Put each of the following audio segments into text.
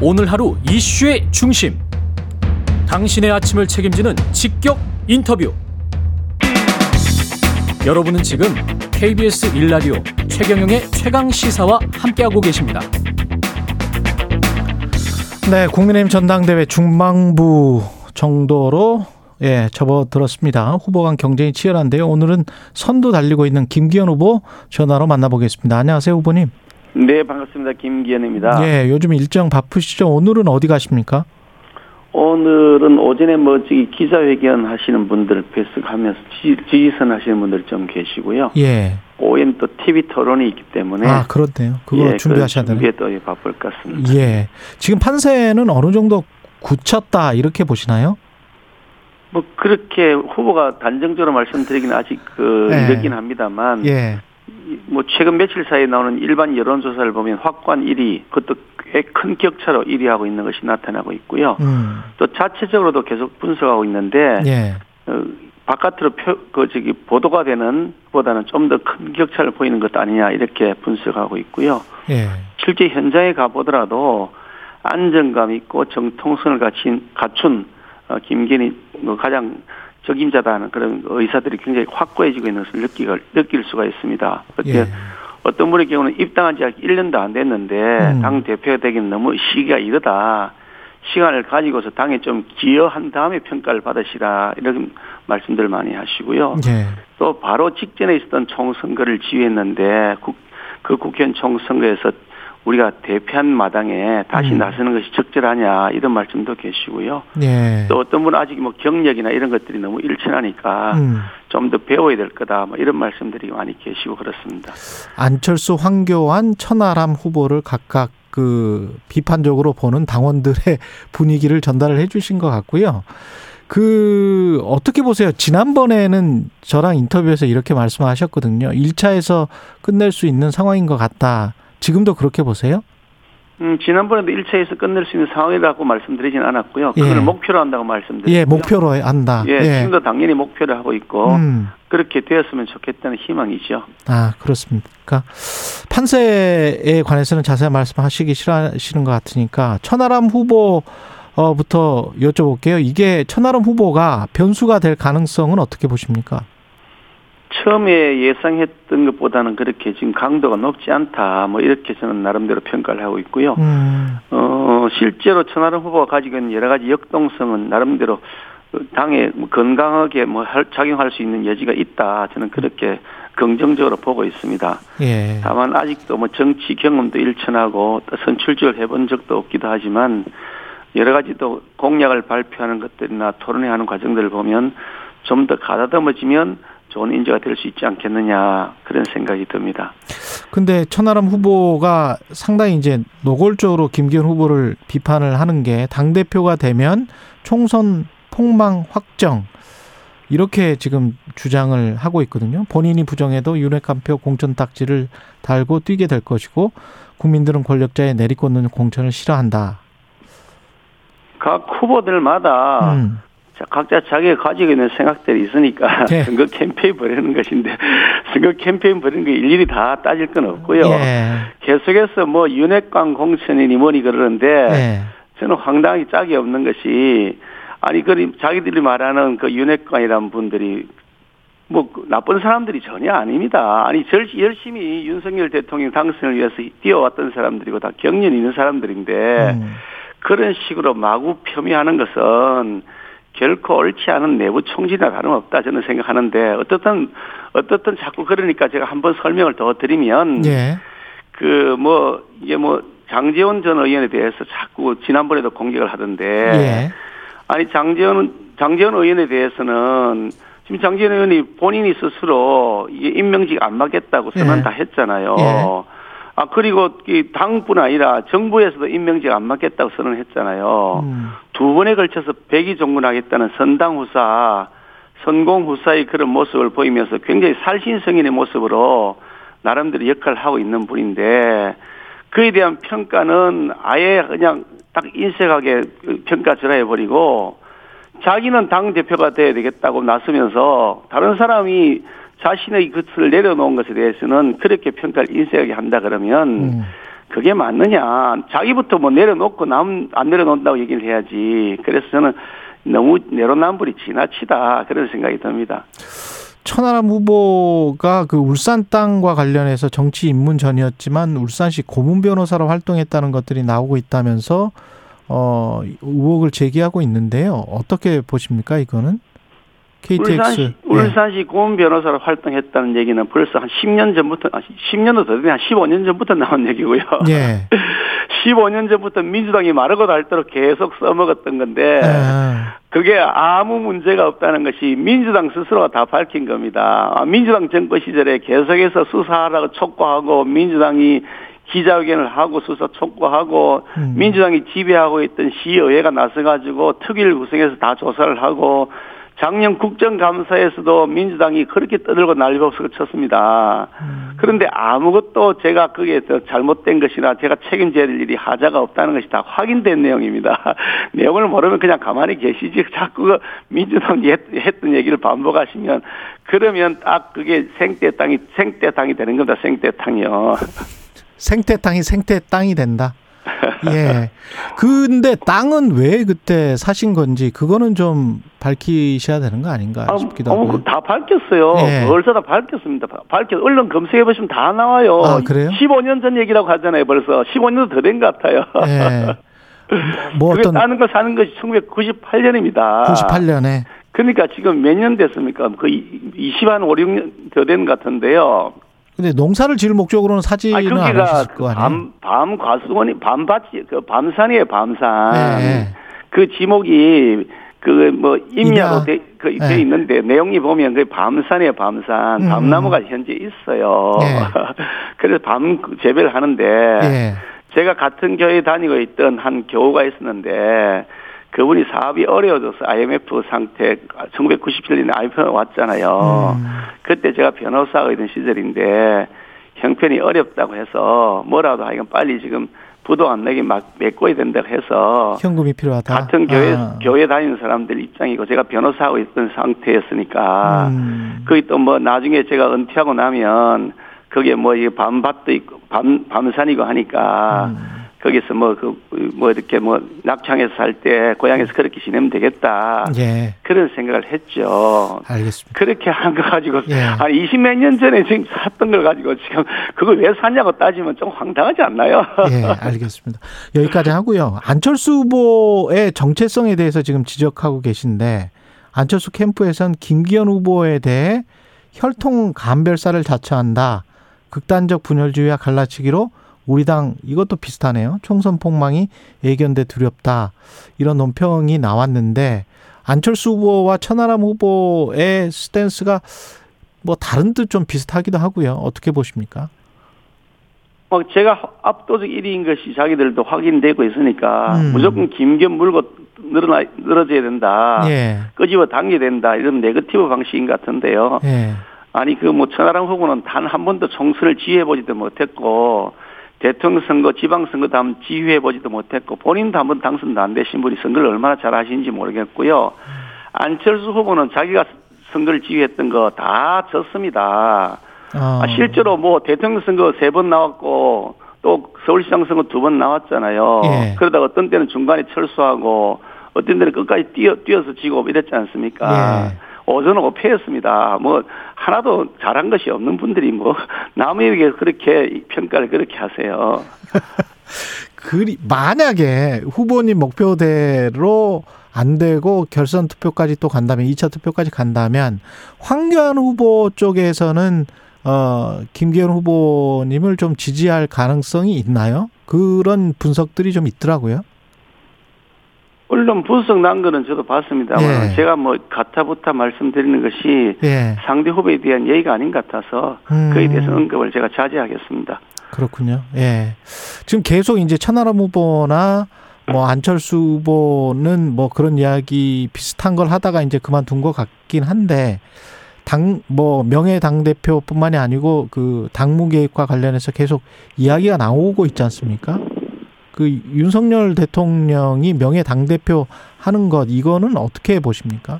오늘 하루 이슈의 중심. 당신의 아침을 책임지는 직격 인터뷰. 여러분은 지금 KBS 일라디오 최경영의 최강 시사와 함께하고 계십니다. 네, 국민의힘 전당대회 중망부 정도로 예, 접어들었습니다. 후보 간 경쟁이 치열한데요. 오늘은 선두 달리고 있는 김기현 후보 전화로 만나보겠습니다. 안녕하세요, 후보님. 네, 반갑습니다. 김기현입니다. 예, 요즘 일정 바쁘시죠? 오늘은 어디 가십니까? 오늘은 오전에 뭐 저기 기자회견 하시는 분들 배석하면서 지지선 하시는 분들 좀 계시고요. 예. 오후엔 또 TV 토론이 있기 때문에 아, 그렇네요. 그거 예, 준비하셔야 되네. 준비에 또 바쁠 것 같습니다. 예. 지금 판세는 어느 정도 굳혔다 이렇게 보시나요? 뭐 그렇게 후보가 단정적으로 말씀드리기는 아직 그 예. 늦긴 합니다만 예. 뭐 최근 며칠 사이에 나오는 일반 여론조사를 보면 확고한 1위, 그것도 꽤 큰 격차로 1위하고 있는 것이 나타나고 있고요. 음. 또 자체적으로도 계속 분석하고 있는데 예. 어, 바깥으로 표, 그 저기 보도가 되는 보다는 좀 더 큰 격차를 보이는 것 아니냐 이렇게 분석하고 있고요. 예. 실제 현장에 가 보더라도 안정감 있고 정통성을 갖춘 갖춘 어, 김기현이 뭐 가장 적임자다는 그런 의사들이 굉장히 확고해지고 있는 것을 느끼, 느낄 수가 있습니다. 예. 어떤 분의 경우는 입당한 지 아직 1년도 안 됐는데 음. 당 대표가 되기는 너무 시기가 이르다. 시간을 가지고서 당에 좀 기여한 다음에 평가를 받으시라 이런 말씀들 많이 하시고요. 예. 또 바로 직전에 있었던 총선거를 지휘했는데 국, 그 국회의원 총선거에서 우리가 대표한 마당에 다시 음. 나서는 것이 적절하냐 이런 말씀도 계시고요. 예. 또 어떤 분은 아직 뭐 경력이나 이런 것들이 너무 일천하니까 음. 좀더 배워야 될 거다 뭐 이런 말씀들이 많이 계시고 그렇습니다. 안철수, 황교안, 천하람 후보를 각각 그 비판적으로 보는 당원들의 분위기를 전달을 해주신 것 같고요. 그 어떻게 보세요? 지난번에는 저랑 인터뷰에서 이렇게 말씀하셨거든요. 1차에서 끝낼 수 있는 상황인 것 같다. 지금도 그렇게 보세요? 음, 지난번에도 1차에서 끝낼 수 있는 상황이라고 말씀드리진 않았고요. 그걸 예. 목표로 한다고 말씀드렸고요. 예, 목표로 한다. 예, 지금도 당연히 목표를 하고 있고 음. 그렇게 되었으면 좋겠다는 희망이죠. 아, 그렇습니까? 판세에 관해서는 자세히 말씀하시기 싫어하시는 것 같으니까 천하람 후보부터 여쭤볼게요. 이게 천하람 후보가 변수가 될 가능성은 어떻게 보십니까? 처음에 예상했던 것보다는 그렇게 지금 강도가 높지 않다. 뭐 이렇게 저는 나름대로 평가를 하고 있고요. 음, 어, 실제로 천하람 후보가 가지고 있는 여러 가지 역동성은 나름대로 당에 뭐 건강하게 뭐 할- 작용할 수 있는 여지가 있다. 저는 그렇게 긍정적으로 보고 있습니다. 예. 다만 아직도 뭐 정치 경험도 일천하고 또 선출직을 해본 적도 없기도 하지만 여러 가지 또 공약을 발표하는 것들이나 토론회 하는 과정들을 보면 좀 더 가다듬어지면 좋은 인재가 될 수 있지 않겠느냐 그런 생각이 듭니다. 근데 천하람 후보가 상당히 이제 노골적으로 김기현 후보를 비판을 하는 게 당 대표가 되면 총선 폭망 확정 이렇게 지금 주장을 하고 있거든요. 본인이 부정해도 윤핵관표 공천 딱지를 달고 뛰게 될 것이고 국민들은 권력자의 내리꽂는 공천을 싫어한다. 각 후보들마다 음. 자, 각자 자기가 가지고 있는 생각들이 있으니까 네. 선거 캠페인 벌이는 것인데 선거 캠페인 벌이는 게 일일이 다 따질 건 없고요. 예. 계속해서 뭐 윤핵관 공천이니 뭐니 그러는데 예. 저는 황당하게 짝이 없는 것이 아니 그 자기들이 말하는 그 윤핵관이란 분들이 뭐그 나쁜 사람들이 전혀 아닙니다. 아니 절- 열심히 윤석열 대통령 당선을 위해서 뛰어왔던 사람들이고 다 경륜 있는 사람들인데 음. 그런 식으로 마구 폄훼하는 것은 결코 옳지 않은 내부 총질이나 다름없다 저는 생각하는데 어떻든 어떻든 자꾸 그러니까 제가 한번 설명을 더 드리면 예. 그뭐 이게 뭐 장재원 전 의원에 대해서 자꾸 지난번에도 공격을 하던데 예. 아니 장재원 장재원 의원에 대해서는 지금 장재원 의원이 본인이 스스로 이게 임명직 안 맞겠다고 선언 예. 다 했잖아요. 예. 아 그리고 이 당뿐 아니라 정부에서도 임명직 안 맞겠다고 선언했잖아요. 음. 두 번에 걸쳐서 백의 종군하겠다는 선당 후사, 선공 후사의 그런 모습을 보이면서 굉장히 살신성인의 모습으로 나름대로 역할을 하고 있는 분인데 그에 대한 평가는 아예 그냥 딱 인색하게 평가 절하해 버리고 자기는 당 대표가 돼야 되겠다고 나서면서 다른 사람이 자신의 것을 내려놓은 것에 대해서는 그렇게 평가를 인색하게 한다 그러면 음. 그게 맞느냐. 자기부터 뭐 내려놓고 남 안 내려놓는다고 얘기를 해야지. 그래서 저는 너무 내로남불이 지나치다. 그런 생각이 듭니다. 천하람 후보가 그 울산 땅과 관련해서 정치 입문 전이었지만 울산시 고문 변호사로 활동했다는 것들이 나오고 있다면서 어 의혹을 제기하고 있는데요. 어떻게 보십니까 이거는? KTX 울산시, 예. 울산시 고문 변호사로 활동했다는 얘기는 벌써 한 10년 전부터, 아, 10년도 더 되네. 한 15년 전부터 나온 얘기고요. 예. 15년 전부터 민주당이 마르고 닳도록 계속 써먹었던 건데, 아, 그게 아무 문제가 없다는 것이 민주당 스스로가 다 밝힌 겁니다. 아, 민주당 정권 시절에 계속해서 수사하라고 촉구하고 민주당이 기자회견을 하고 수사 촉구하고 음. 민주당이 지배하고 있던 시의회가 나서가지고 특위를 구성해서 다 조사를 하고 작년 국정감사에서도 민주당이 그렇게 떠들고 난리법석을 쳤습니다. 음. 그런데 아무것도 제가 그게 더 잘못된 것이나 제가 책임져야 될 일이 하자가 없다는 것이 다 확인된 내용입니다. 내용을 모르면 그냥 가만히 계시지 자꾸 그 민주당이 했- 했던 얘기를 반복하시면 그러면 딱 그게 생태 땅이 생태 땅이 되는 겁니다. 생태 땅이요. 생태 땅이 생태 땅이 된다. 예. 근데 땅은 왜 그때 사신 건지 그거는 좀 밝히셔야 되는 거 아닌가 싶기도 어머, 하고요. 그다 밝혔어요. 예. 벌써 다 밝혔습니다. 밝혀. 얼른 검색해 보시면 다 나와요. 아, 그래요? 15년 전 얘기라고 하잖아요. 벌써 15년도 더 된 것 같아요. 예. 뭐 어떤 따는 걸 사는 것이 1998년입니다. 98년에 그러니까 지금 몇 년 됐습니까? 그 20한 5, 6년 더 된 것 같은데요. 근데 농사를 지을 목적으로는 사지는 하셨을 거 아니에요? 밤, 밤 과수원이, 밤밭이, 그 밤산이에요, 밤산. 예. 그 지목이 그뭐 임야로 임야. 돼, 그, 예. 돼 있는데 내용이 보면 그 밤산이에요, 밤산. 음. 밤나무가 현재 있어요. 예. 그래서 밤 재배를 하는데 예. 제가 같은 교회 다니고 있던 한 교우가 있었는데 그분이 사업이 어려워져서 IMF 상태 1997년에 IMF 왔잖아요. 음. 그때 제가 변호사가 있던 시절인데 형편이 어렵다고 해서 뭐라도 하여간 빨리 지금 부도 안 내게 막 메꿔야 된다고 해서 현금이 필요하다. 같은 교회 아. 교회 다니는 사람들 입장이고 제가 변호사하고 있던 상태였으니까 음. 거기 또뭐 나중에 제가 은퇴하고 나면 거기에 뭐이 밤밭도 있고 밤 밤산이고 하니까 음. 거기서 뭐 그 뭐 이렇게 뭐 낙창에서 살 때 고향에서 그렇게 지내면 되겠다 예. 그런 생각을 했죠. 알겠습니다. 그렇게 한 거 가지고 예. 한 20몇 년 전에 지금 샀던 걸 가지고 지금 그걸 왜 샀냐고 따지면 좀 황당하지 않나요? 예, 알겠습니다. 여기까지 하고요. 안철수 후보의 정체성에 대해서 지금 지적하고 계신데 안철수 캠프에선 김기현 후보에 대해 혈통 감별사를 자처한다. 극단적 분열주의와 갈라치기로 우리 당 이것도 비슷하네요. 총선 폭망이 예견돼 두렵다. 이런 논평이 나왔는데 안철수 후보와 천하람 후보의 스탠스가 뭐 다른 듯 좀 비슷하기도 하고요. 어떻게 보십니까? 어, 제가 압도적 1위인 것이 자기들도 확인되고 있으니까 음. 무조건 김견 물고 늘어나, 늘어져야 된다. 예. 끄집어 당겨야 된다. 이런 네거티브 방식인 것 같은데요. 예. 아니, 그 뭐 천하람 후보는 단 한 번도 총선을 지휘해보지도 못했고 대통령 선거, 지방 선거도 한번 지휘해 보지도 못했고 본인도 한번 당선도 안 되신 분이 선거를 얼마나 잘 하시는지 모르겠고요. 안철수 후보는 자기가 선거를 지휘했던 거 다 졌습니다. 어. 아, 실제로 뭐 대통령 선거 세 번 나왔고 또 서울시장 선거 두 번 나왔잖아요. 예. 그러다가 어떤 때는 중간에 철수하고 어떤 때는 끝까지 뛰어 뛰어서 지고 이랬지 않습니까? 예. 오전하고 패했습니다. 뭐 하나도 잘한 것이 없는 분들이 뭐 남에게 그렇게 평가를 그렇게 하세요. 그리 만약에 후보님 목표대로 안 되고 결선 투표까지 또 간다면 2차 투표까지 간다면 황교안 후보 쪽에서는 어 김기현 후보님을 좀 지지할 가능성이 있나요? 그런 분석들이 좀 있더라고요. 언론 분석 난 거는 저도 봤습니다만 예. 제가 뭐 가타부타 말씀드리는 것이 예. 상대 후보에 대한 예의가 아닌 것 같아서 음. 그에 대해서 언급을 제가 자제하겠습니다. 그렇군요. 예. 지금 계속 이제 천하람 후보나 뭐 안철수 후보는 뭐 그런 이야기 비슷한 걸 하다가 이제 그만둔 것 같긴 한데 당 뭐 명예 당 대표뿐만이 아니고 그 당무 개입과 관련해서 계속 이야기가 나오고 있지 않습니까? 그 윤석열 대통령이 명예 당 대표 하는 것 이거는 어떻게 보십니까?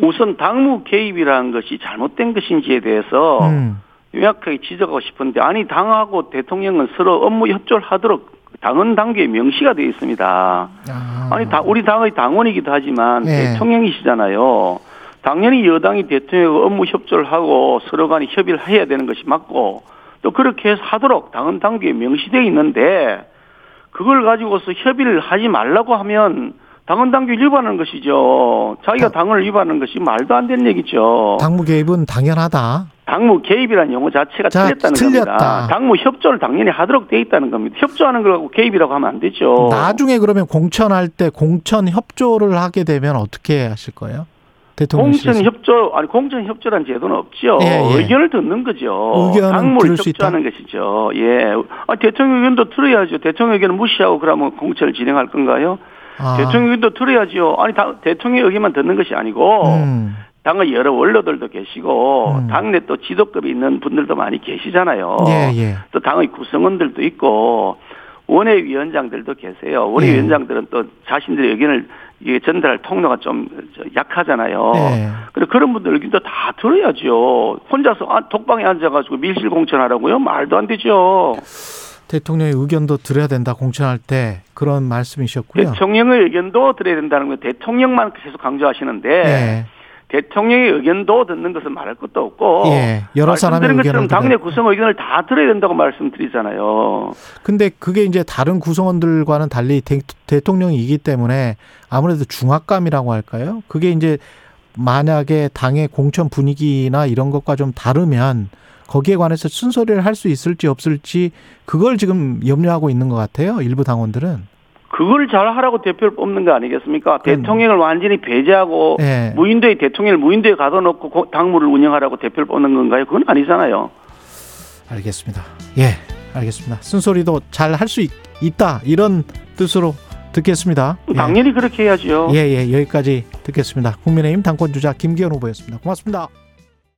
우선 당무 개입이라는 것이 잘못된 것인지에 대해서 음. 명확하게 지적하고 싶은데 아니 당하고 대통령은 서로 업무 협조를 하도록 당헌 당규에 명시가 되어 있습니다. 아. 다 우리 당의 당원이기도 하지만 네. 대통령이시잖아요. 당연히 여당이 대통령 업무 협조를 하고 서로 간에 협의를 해야 되는 것이 맞고 또 그렇게 해서 하도록 당헌 당규에 명시되어 있는데 그걸 가지고서 협의를 하지 말라고 하면 당헌 당규 위반하는 것이죠. 자기가 당헌을 위반하는 것이 말도 안 되는 얘기죠. 당무 개입은 당연하다. 당무 개입이라는 용어 자체가 자, 틀렸다는 틀렸다. 겁니다. 당무 협조를 당연히 하도록 돼 있다는 겁니다. 협조하는 걸 갖고 개입이라고 하면 안 되죠. 나중에 그러면 공천할 때 공천 협조를 하게 되면 어떻게 하실 거예요? 대통령실에서. 공천 협조 아니 공천 협조란 제도는 없죠. 예, 예. 의견을 듣는 거죠. 수 협조하는 것이죠. 예. 아, 대통령 의견도 들어야죠. 대통령 의견을 무시하고 그러면 공천을 진행할 건가요? 아, 대통령 의견도 들어야죠. 아니 당, 대통령 의견만 듣는 것이 아니고 음, 당의 여러 원로들도 계시고 음. 당내 또 지도급이 있는 분들도 많이 계시잖아요. 예, 예. 또 당의 구성원들도 있고 원외위원장들도 계세요. 원외위원장들은 또 자신들의 의견을 이게 전달할 통로가 좀 약하잖아요. 네. 그래 그런 분들 의견도 다 들어야죠. 혼자서 아, 독방에 앉아가지고 밀실 공천하라고요? 말도 안 되죠. 대통령의 의견도 들어야 된다 공천할 때 그런 말씀이셨고요. 대통령의 의견도 들어야 된다는 건 대통령만 계속 강조하시는데 예, 대통령의 의견도 듣는 것은 말할 것도 없고 예, 여러 사람의 의견을 당내 구성 의견을 다 들어야 된다고 말씀드리잖아요. 근데 그게 이제 다른 구성원들과는 달리 대, 대통령이기 때문에 아무래도 중압감이라고 할까요? 그게 이제 만약에 당의 공천 분위기나 이런 것과 좀 다르면 거기에 관해서 쓴소리를 할 수 있을지 없을지 그걸 지금 염려하고 있는 것 같아요. 일부 당원들은. 그걸 잘 하라고 대표를 뽑는 거 아니겠습니까? 대통령을 완전히 배제하고 예. 무인도에 대통령을 무인도에 가둬놓고 고- 당무를 운영하라고 대표를 뽑는 건가요? 그건 아니잖아요. 알겠습니다. 예, 알겠습니다. 쓴소리도 잘 할 수 있다 이런 뜻으로 듣겠습니다. 예. 당연히 그렇게 해야죠. 예, 예, 여기까지 듣겠습니다. 국민의힘 당권 주자 김기현 후보였습니다. 고맙습니다.